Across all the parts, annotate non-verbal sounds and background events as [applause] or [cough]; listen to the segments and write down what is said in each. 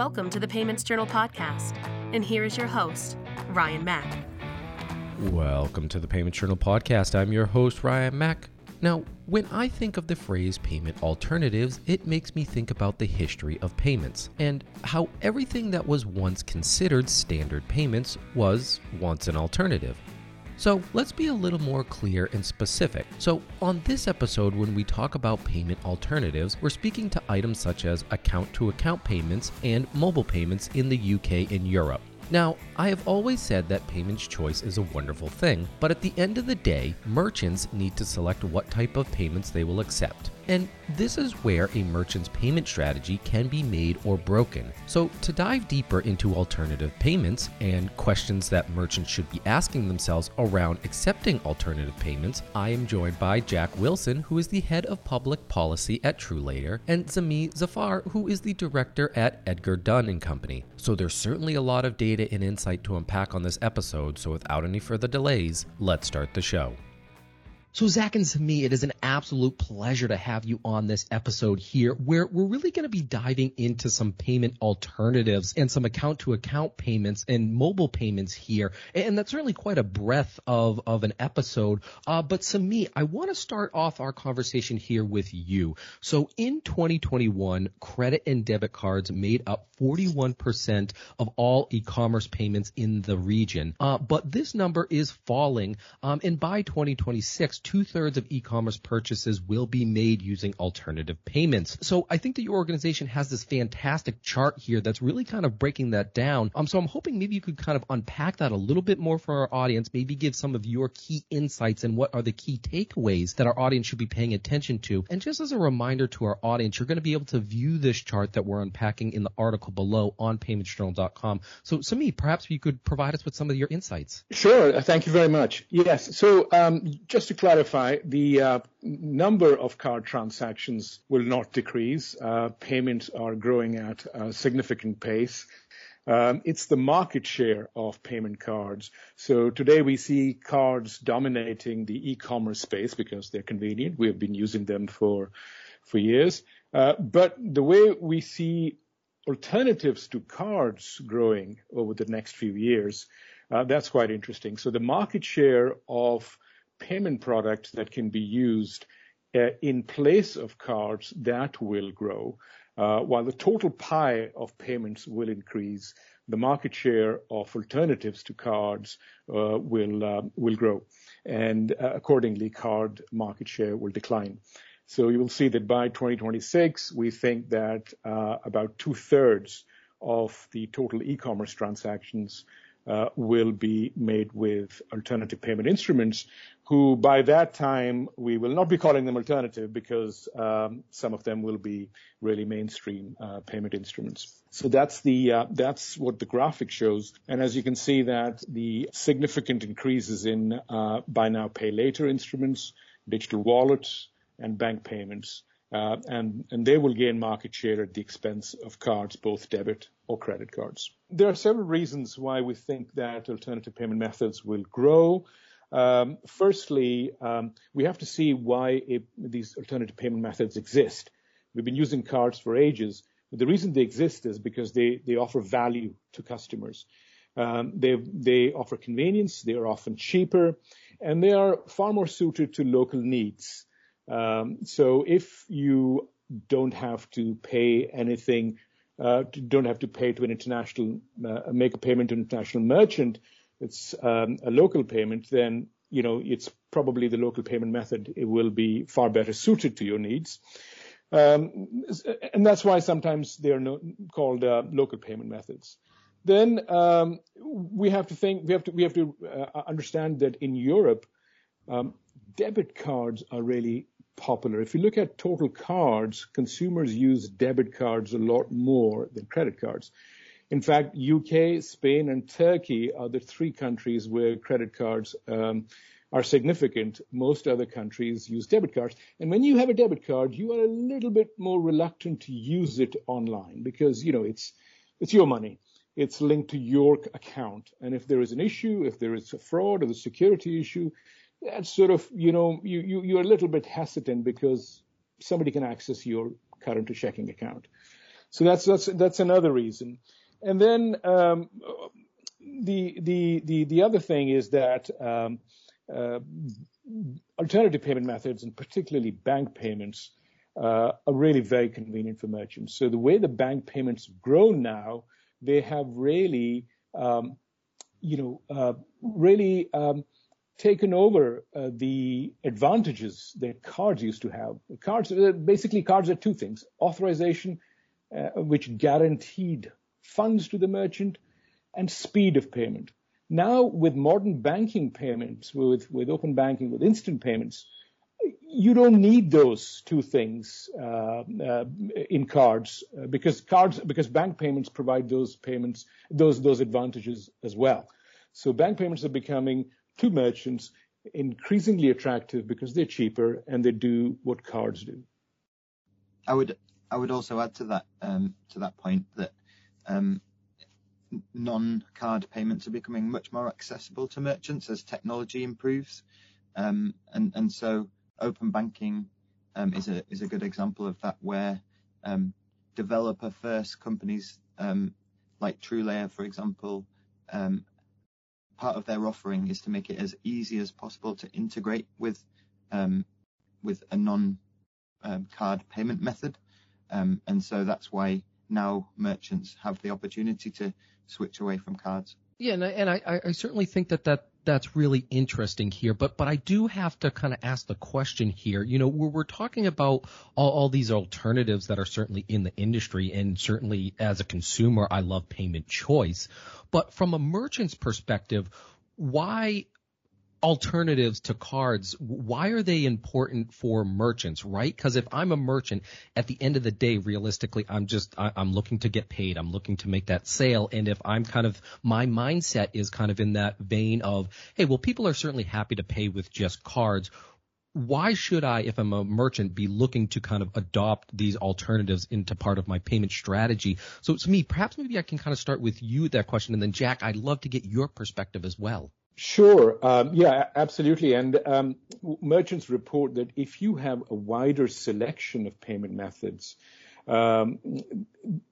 Welcome to the Payments Journal podcast. And here is your host, Ryan Mack. Welcome to the Payments Journal podcast. I'm your host, Ryan Mack. Now, when I think of the phrase payment alternatives, it makes me think about the history of payments and how everything that was once considered standard payments was once an alternative. So let's be a little more clear and specific. So, on this episode, when we talk about payment alternatives, we're speaking to items such as account to account payments and mobile payments in the UK and Europe. Now, I have always said that payments choice is a wonderful thing, but at the end of the day, merchants need to select what type of payments they will accept. And this is where a merchant's payment strategy can be made or broken. So, to dive deeper into alternative payments and questions that merchants should be asking themselves around accepting alternative payments, I am joined by Jack Wilson, who is the head of public policy at TrueLayer, and Samee Zafar, who is the director at Edgar Dunn and Company. So, there's certainly a lot of data and insight to unpack on this episode. So, without any further delays, let's start the show. So Zach and to me, it is an absolute pleasure to have you on this episode here where we're really going to be diving into some payment alternatives and some account to account payments and mobile payments here. And that's certainly quite a breadth of, of an episode. Uh, but to me, I want to start off our conversation here with you. So in 2021, credit and debit cards made up 41% of all e-commerce payments in the region. Uh, but this number is falling. Um, and by 2026, two thirds of e-commerce purchases will be made using alternative payments. So I think that your organization has this fantastic chart here that's really kind of breaking that down. Um, so I'm hoping maybe you could kind of unpack that a little bit more for our audience, maybe give some of your key insights and what are the key takeaways that our audience should be paying attention to. And just as a reminder to our audience, you're going to be able to view this chart that we're unpacking in the article below on paymentsjournal.com. So, Sami, perhaps you could provide us with some of your insights. Sure. Thank you very much. Yes. So, um, just to clarify, the uh, number of card transactions will not decrease. Uh, payments are growing at a significant pace. Um, it's the market share of payment cards. So today we see cards dominating the e-commerce space because they're convenient. We have been using them for for years. Uh, but the way we see alternatives to cards growing over the next few years, uh, that's quite interesting. So the market share of payment products that can be used uh, in place of cards, that will grow. Uh, while the total pie of payments will increase, the market share of alternatives to cards uh, will uh, will grow, and accordingly, card market share will decline. So you will see that by 2026, we think that about two thirds of the total e-commerce transactions will be made with alternative payment instruments, who by that time we will not be calling them alternative because um, some of them will be really mainstream uh, payment instruments. So that's the uh, that's what the graphic shows, and as you can see that the significant increases in uh, buy now pay later instruments, digital wallets, and bank payments. Uh, and, and they will gain market share at the expense of cards, both debit or credit cards. There are several reasons why we think that alternative payment methods will grow. Um, firstly, um, we have to see why it, these alternative payment methods exist. We've been using cards for ages. The reason they exist is because they, they offer value to customers. Um, they, they offer convenience, they are often cheaper, and they are far more suited to local needs. Um, so if you don't have to pay anything, uh, don't have to pay to an international, uh, make a payment to an international merchant, it's um, a local payment, then you know it's probably the local payment method. It will be far better suited to your needs. Um, and that's why sometimes they are no, called uh, local payment methods. Then um, we have to think, we have to, we have to uh, understand that in Europe, um, debit cards are really popular. If you look at total cards, consumers use debit cards a lot more than credit cards. In fact, UK, Spain, and Turkey are the three countries where credit cards um, are significant. Most other countries use debit cards. And when you have a debit card, you are a little bit more reluctant to use it online because, you know, it's, it's your money. It's linked to your account. And if there is an issue, if there is a fraud or a security issue, that's sort of, you know, you, you, you're a little bit hesitant because somebody can access your current checking account. So that's that's that's another reason. And then um, the the the the other thing is that um, uh, alternative payment methods, and particularly bank payments, uh, are really very convenient for merchants. So the way the bank payments have grown now, they have really, um, you know, uh, really um, taken over uh, the advantages that cards used to have. Cards, uh, basically, cards are two things: authorization, uh, which guaranteed funds to the merchant, and speed of payment. Now, with modern banking payments, with with open banking, with instant payments, you don't need those two things uh, uh, in cards because cards because bank payments provide those payments those those advantages as well. So bank payments are becoming to merchants increasingly attractive because they're cheaper and they do what cards do. I would I would also add to that um, to that point that non-card payments are becoming much more accessible to merchants as technology improves, um, and so open banking um, is a is a good example of that, where um, developer first companies um, like TrueLayer, for example, um, part of their offering is to make it as easy as possible to integrate with um, with a non um, card payment method, and so that's why now merchants have the opportunity to switch away from cards. Yeah, and I, and I, I certainly think that, that that's really interesting here. But but I do have to kind of ask the question here. You know, we're, we're talking about all, all these alternatives that are certainly in the industry, and certainly as a consumer, I love payment choice. But from a merchant's perspective, why alternatives to cards, why are they important for merchants, right? Because if I'm a merchant, at the end of the day, realistically, I'm just, I, am looking to get paid. I'm looking to make that sale. And if I'm kind of, my mindset is kind of in that vein of, hey, well, people are certainly happy to pay with just cards. Why should I, if I'm a merchant, be looking to kind of adopt these alternatives into part of my payment strategy? So to me, perhaps maybe I can kind of start with you that question. And then Jack, I'd love to get your perspective as well. Sure. Um, yeah, absolutely. And um, merchants report that if you have a wider selection of payment methods, um,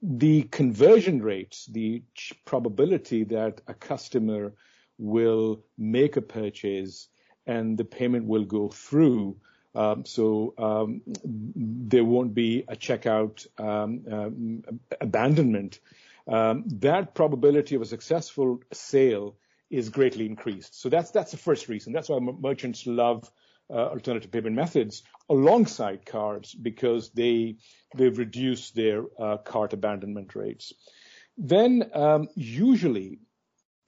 the conversion rates, the probability that a customer will make a purchase and the payment will go through. Um, so um, there won't be a checkout um, abandonment. Um, that probability of a successful sale is greatly increased. So that's that's the first reason. That's why merchants love uh, alternative payment methods alongside cards because they they've reduced their uh, cart abandonment rates. Then um, usually,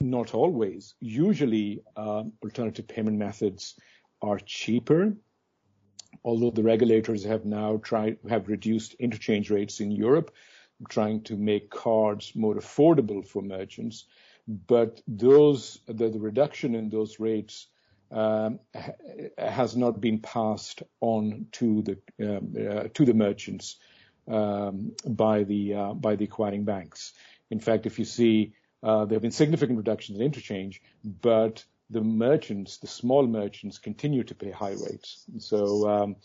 not always, usually um, alternative payment methods are cheaper. Although the regulators have now tried have reduced interchange rates in Europe, trying to make cards more affordable for merchants but those the, reduction in those rates um, ha- has not been passed on to the um, uh, to the merchants um, by the uh, by the acquiring banks. In fact, if you see, uh, there have been significant reductions in interchange, but the merchants, the small merchants, continue to pay high rates. So, um,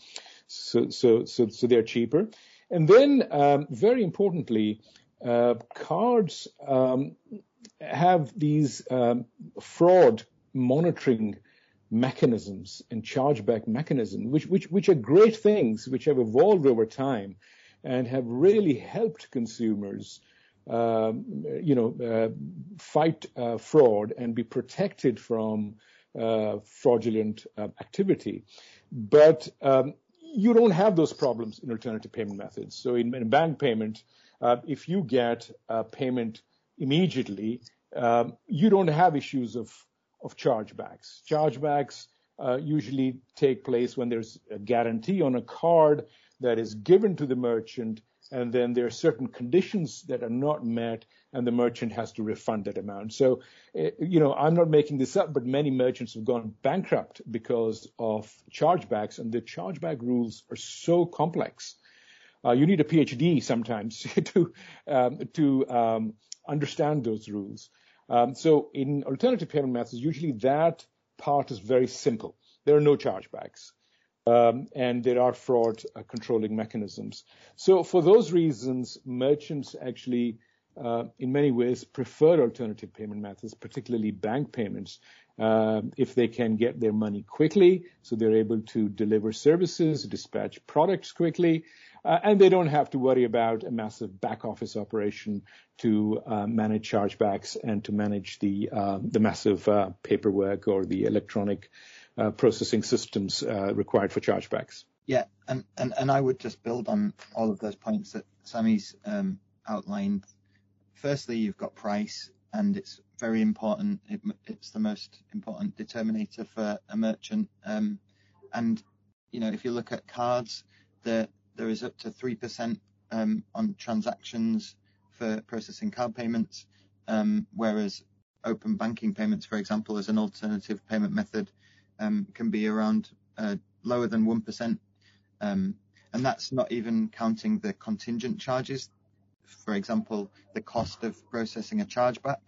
so, so, so, so they're cheaper. And then, um, very importantly, uh, cards um, have these um, fraud monitoring mechanisms and chargeback mechanisms, which, which, which are great things, which have evolved over time and have really helped consumers, um, you know, uh, fight uh, fraud and be protected from uh, fraudulent uh, activity. But um, you don't have those problems in alternative payment methods. So in, in bank payment, uh, if you get a payment immediately, um, you don't have issues of, of chargebacks. Chargebacks uh, usually take place when there's a guarantee on a card that is given to the merchant, and then there are certain conditions that are not met, and the merchant has to refund that amount. So, uh, you know, I'm not making this up, but many merchants have gone bankrupt because of chargebacks, and the chargeback rules are so complex. Uh, you need a PhD sometimes [laughs] to um, to um, understand those rules. Um, so in alternative payment methods, usually that part is very simple. There are no chargebacks. um, and there are fraud uh, controlling mechanisms. So for those reasons, merchants actually, uh, in many ways, prefer alternative payment methods, particularly bank payments, uh, if they can get their money quickly, so they're able to deliver services, dispatch products quickly, uh, and they don't have to worry about a massive back office operation to uh, manage chargebacks and to manage the uh, the massive uh, paperwork or the electronic uh, processing systems uh, required for chargebacks. Yeah, and, and, and I would just build on all of those points that Sammy's um, outlined. Firstly, you've got price, and it's very important. It, it's the most important determinator for a merchant. Um, and you know, if you look at cards, there there is up to three percent um, on transactions for processing card payments, um, whereas open banking payments, for example, as an alternative payment method, um, can be around uh, lower than one percent, um, and that's not even counting the contingent charges. For example, the cost of processing a chargeback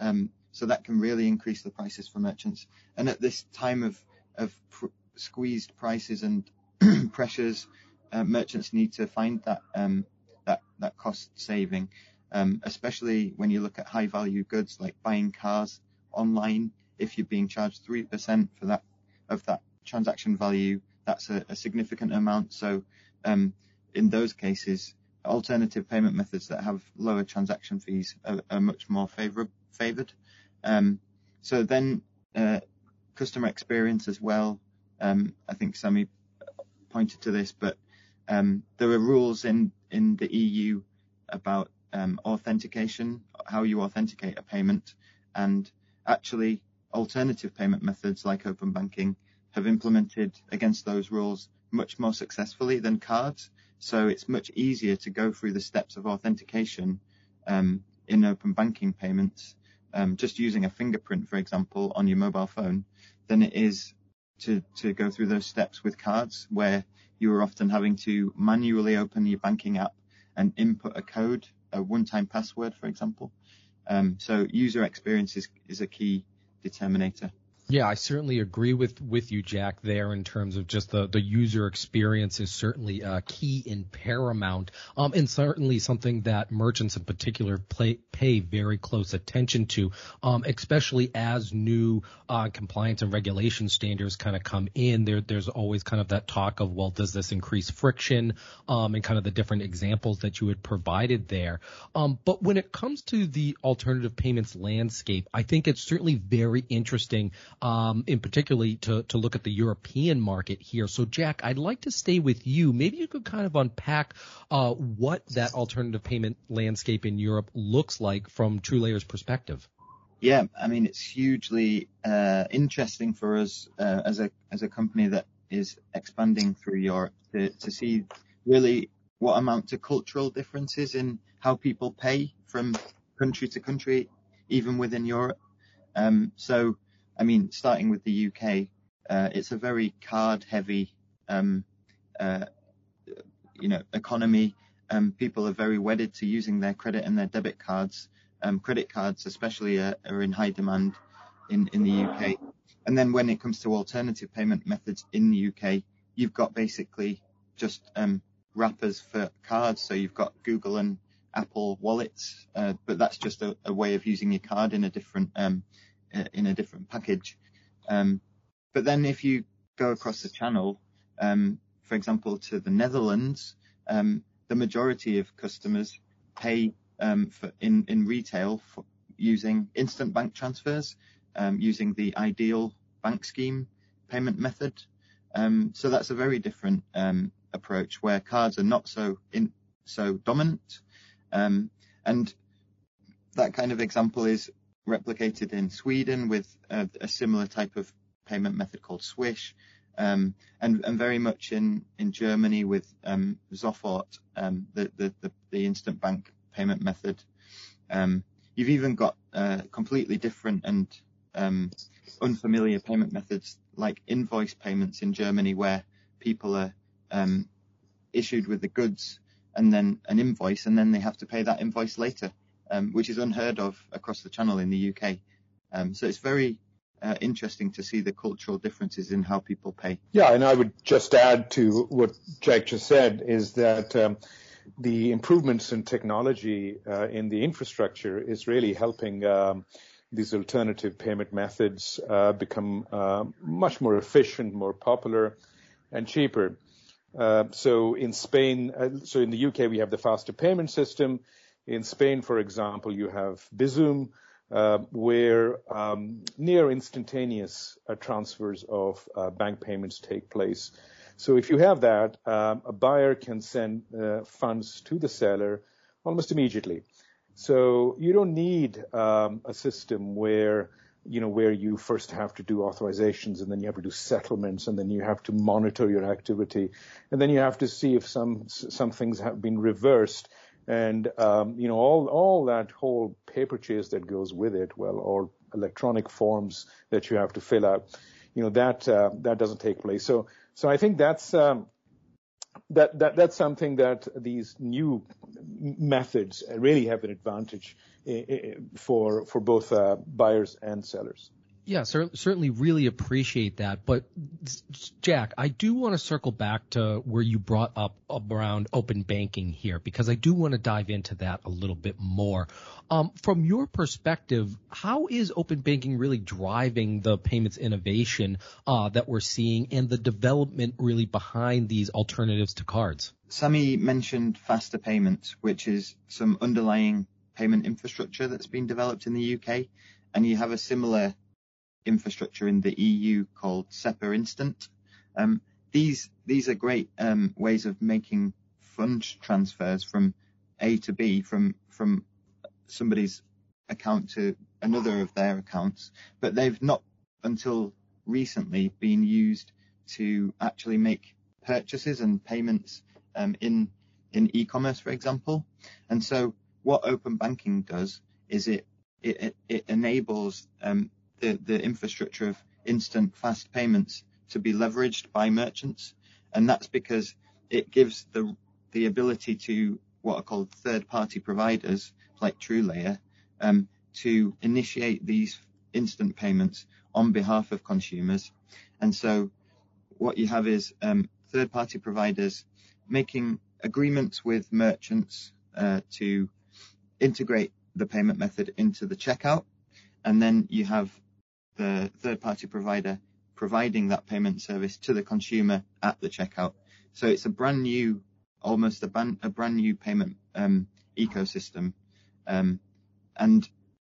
um, so that can really increase the prices for merchants. And at this time of, of pr- squeezed prices and [clears throat] pressures, uh, merchants need to find that um, that that cost saving, um, especially when you look at high value goods like buying cars online. If you're being charged three percent for that of that transaction value, that's a, a significant amount. So um, in those cases, alternative payment methods that have lower transaction fees are, are much more favorable favored. Um, so then uh, customer experience as well. Um, I think Sammy pointed to this, but um, there are rules in in the EU about um, authentication, how you authenticate a payment, and actually alternative payment methods like open banking have implemented against those rules much more successfully than cards. So it's much easier to go through the steps of authentication um, in open banking payments um, just using a fingerprint, for example, on your mobile phone, than it is to, to go through those steps with cards where you are often having to manually open your banking app and input a code, a one-time password, for example. Um, so user experience is, is a key determinator. Yeah, I certainly agree with with you, Jack. There, in terms of just the the user experience, is certainly uh, key and paramount, um, and certainly something that merchants in particular play, pay very close attention to, um, especially as new uh, compliance and regulation standards kind of come in. There, there's always kind of that talk of, well, does this increase friction, um, and kind of the different examples that you had provided there. Um, but when it comes to the alternative payments landscape, I think it's certainly very interesting um, in particularly to, to look at the European market here. So, Jack, I'd like to stay with you. Maybe you could kind of unpack uh, what that alternative payment landscape in Europe looks like from TrueLayer's perspective. Yeah, I mean it's hugely uh, interesting for us uh, as a as a company that is expanding through Europe to, to see really what amount to cultural differences in how people pay from country to country, even within Europe. Um, so I mean, starting with the UK, uh, it's a very card-heavy, um, uh, you know, economy. Um, people are very wedded to using their credit and their debit cards. Um, credit cards, especially, are, are in high demand in, in the UK. And then when it comes to alternative payment methods in the UK, you've got basically just um, wrappers for cards. So you've got Google and Apple wallets, uh, but that's just a, a, way of using your card in a different um, in a different package. Um, but then if you go across the channel, um, for example, to the Netherlands, um, the majority of customers pay um, for in, in retail for using instant bank transfers, um, using the iDEAL bank scheme payment method. Um, so that's a very different approach where cards are not so in, so dominant. and that kind of example is replicated in Sweden with a, a similar type of payment method called Swish, um, and, and, very much in, in Germany with um, Sofort, um, the, the, the, the, instant bank payment method. Um, you've even got uh, completely different and um, unfamiliar payment methods like invoice payments in Germany, where people are um, issued with the goods and then an invoice, and then they have to pay that invoice later um, which is unheard of across the channel in the UK. Um, so it's very uh, interesting to see the cultural differences in how people pay. Yeah, and I would just add to what Jack just said is that um, the improvements in technology uh, in the infrastructure is really helping um, these alternative payment methods uh, become uh, much more efficient, more popular, and cheaper. Uh, so in Spain, uh, so in the UK, we have the faster payment system. In Spain, for example, you have Bizum, uh, where um, near instantaneous uh, transfers of uh, bank payments take place. So if you have that, um, a buyer can send uh, funds to the seller almost immediately. So you don't need um, a system where you know, where you first have to do authorizations and then you have to do settlements and then you have to monitor your activity and then you have to see if some some things have been reversed and um, you know all all that whole paper chase that goes with it, well, or electronic forms that you have to fill out, you know that uh, that doesn't take place. So so I think that's um, that, that that's something that these new methods really have an advantage for for both uh, buyers and sellers. Yeah, cer- certainly really appreciate that. But Jack, I do want to circle back to where you brought up around open banking here because I do want to dive into that a little bit more. Um, from your perspective, how is open banking really driving the payments innovation uh, that we're seeing and the development really behind these alternatives to cards? Sammy mentioned faster payments, which is some underlying payment infrastructure that's been developed in the UK, and you have a similar infrastructure in the EU called SEPA Instant. Um, these these are great um, ways of making fund transfers from A to B from from somebody's account to another of their accounts, but they've not until recently been used to actually make purchases and payments um, in in e-commerce, for example. And so, what open banking does is it it, it enables um, the, the infrastructure of instant fast payments to be leveraged by merchants. And that's because it gives the, the ability to what are called third party providers like TrueLayer um, to initiate these instant payments on behalf of consumers. And so what you have is um, third party providers making agreements with merchants uh, to integrate the payment method into the checkout. And then you have the third-party provider providing that payment service to the consumer at the checkout. So it's a brand new, almost a, brand, a brand new payment um, ecosystem. Um, and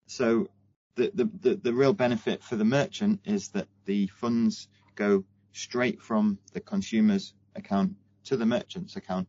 so the, the, the, the, real benefit for the merchant is that the funds go straight from the consumer's account to the merchant's account.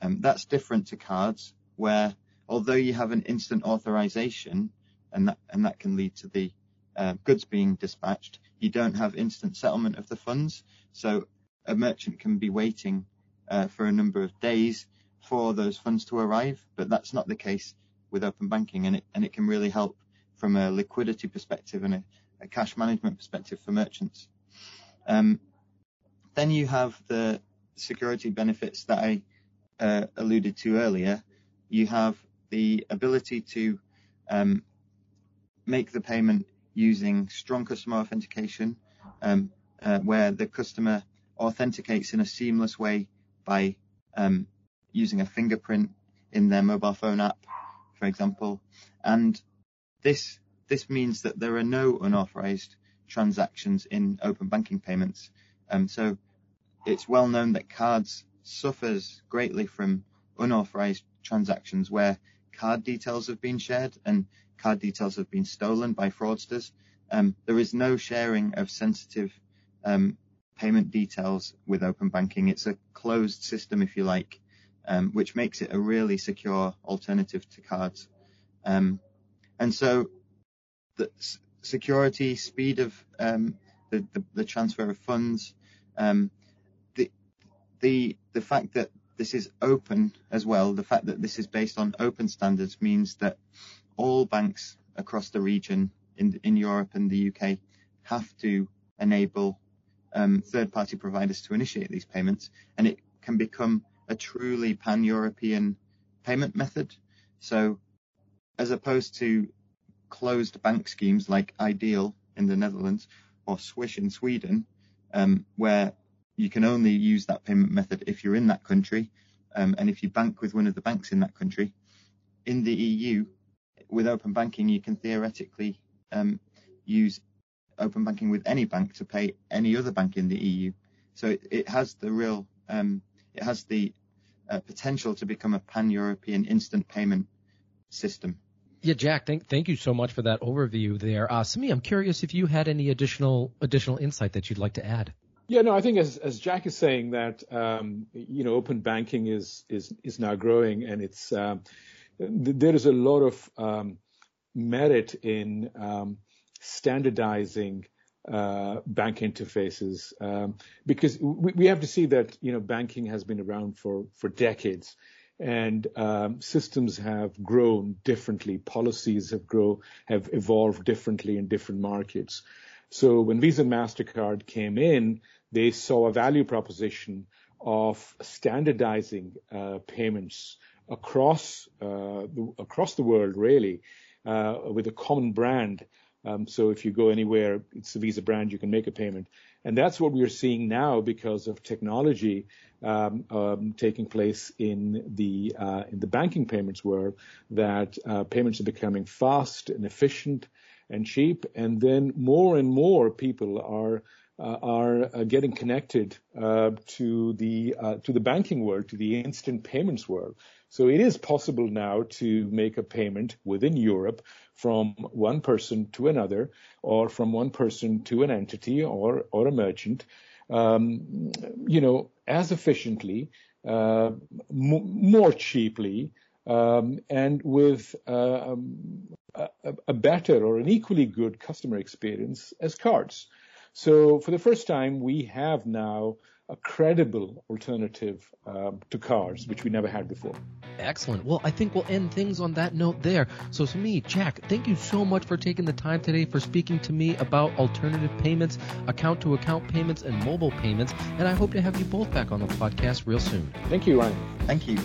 Um, that's different to cards where although you have an instant authorization and that, and that can lead to the uh, goods being dispatched, you don't have instant settlement of the funds. So a merchant can be waiting uh, for a number of days for those funds to arrive, but that's not the case with open banking, and it and it can really help from a liquidity perspective and a, a cash management perspective for merchants. Um, then you have the security benefits that I uh, alluded to earlier. You have the ability to um, make the payment using strong customer authentication, um, uh, where the customer authenticates in a seamless way by um, using a fingerprint in their mobile phone app, for example. And this this means that there are no unauthorized transactions in open banking payments. Um, so it's well known that cards suffers greatly from unauthorized transactions where card details have been shared and card details have been stolen by fraudsters. Um, there is no sharing of sensitive um, payment details with open banking. It's a closed system, if you like, um, which makes it a really secure alternative to cards. Um, and so the security, speed of um, the, the, the, transfer of funds, um, the, the, the fact that this is open as well, the fact that this is based on open standards means that all banks across the region in, in Europe and the UK have to enable um, third-party providers to initiate these payments, and it can become a truly pan-European payment method. So, as opposed to closed bank schemes like iDEAL in the Netherlands, or Swish in Sweden, um, where you can only use that payment method if you're in that country, um, and if you bank with one of the banks in that country. In the EU, with open banking, you can theoretically um, use open banking with any bank to pay any other bank in the EU. So it, it has the real, um, it has the uh, potential to become a pan-European instant payment system. Yeah, Jack, thank thank you so much for that overview there. Uh, Sami, I'm curious if you had any additional additional insight that you'd like to add. Yeah, no, I think as as Jack is saying that um, you know open banking is is is now growing and it's um, there is a lot of um, merit in um, standardizing uh, bank interfaces um, because we, we, have to see that you know banking has been around for for decades and um, systems have grown differently policies have grow have evolved differently in different markets. So when visa and mastercard came in they saw a value proposition of standardizing uh, payments across uh, the, across the world really uh, with a common brand um, so if you go anywhere, it's the Visa brand, you can make a payment. And that's what we are seeing now because of technology um, um, taking place in the uh, in the banking payments world. That uh, payments are becoming fast and efficient and cheap, and then more and more people are are uh, getting connected uh, to the uh, to the banking world, to the instant payments world. So it is possible now to make a payment within Europe from one person to another, or from one person to an entity or or a merchant, um, you know, as efficiently, uh, m- more cheaply, um, and with uh, um, a, a better or an equally good customer experience as cards. So for the first time, we have now a credible alternative um, to cars, which we never had before. Excellent. Well, I think we'll end things on that note there. So, to me, Jack, thank you so much for taking the time today for speaking to me about alternative payments, account to account payments, and mobile payments. And I hope to have you both back on the podcast real soon. Thank you, Ryan. Thank you.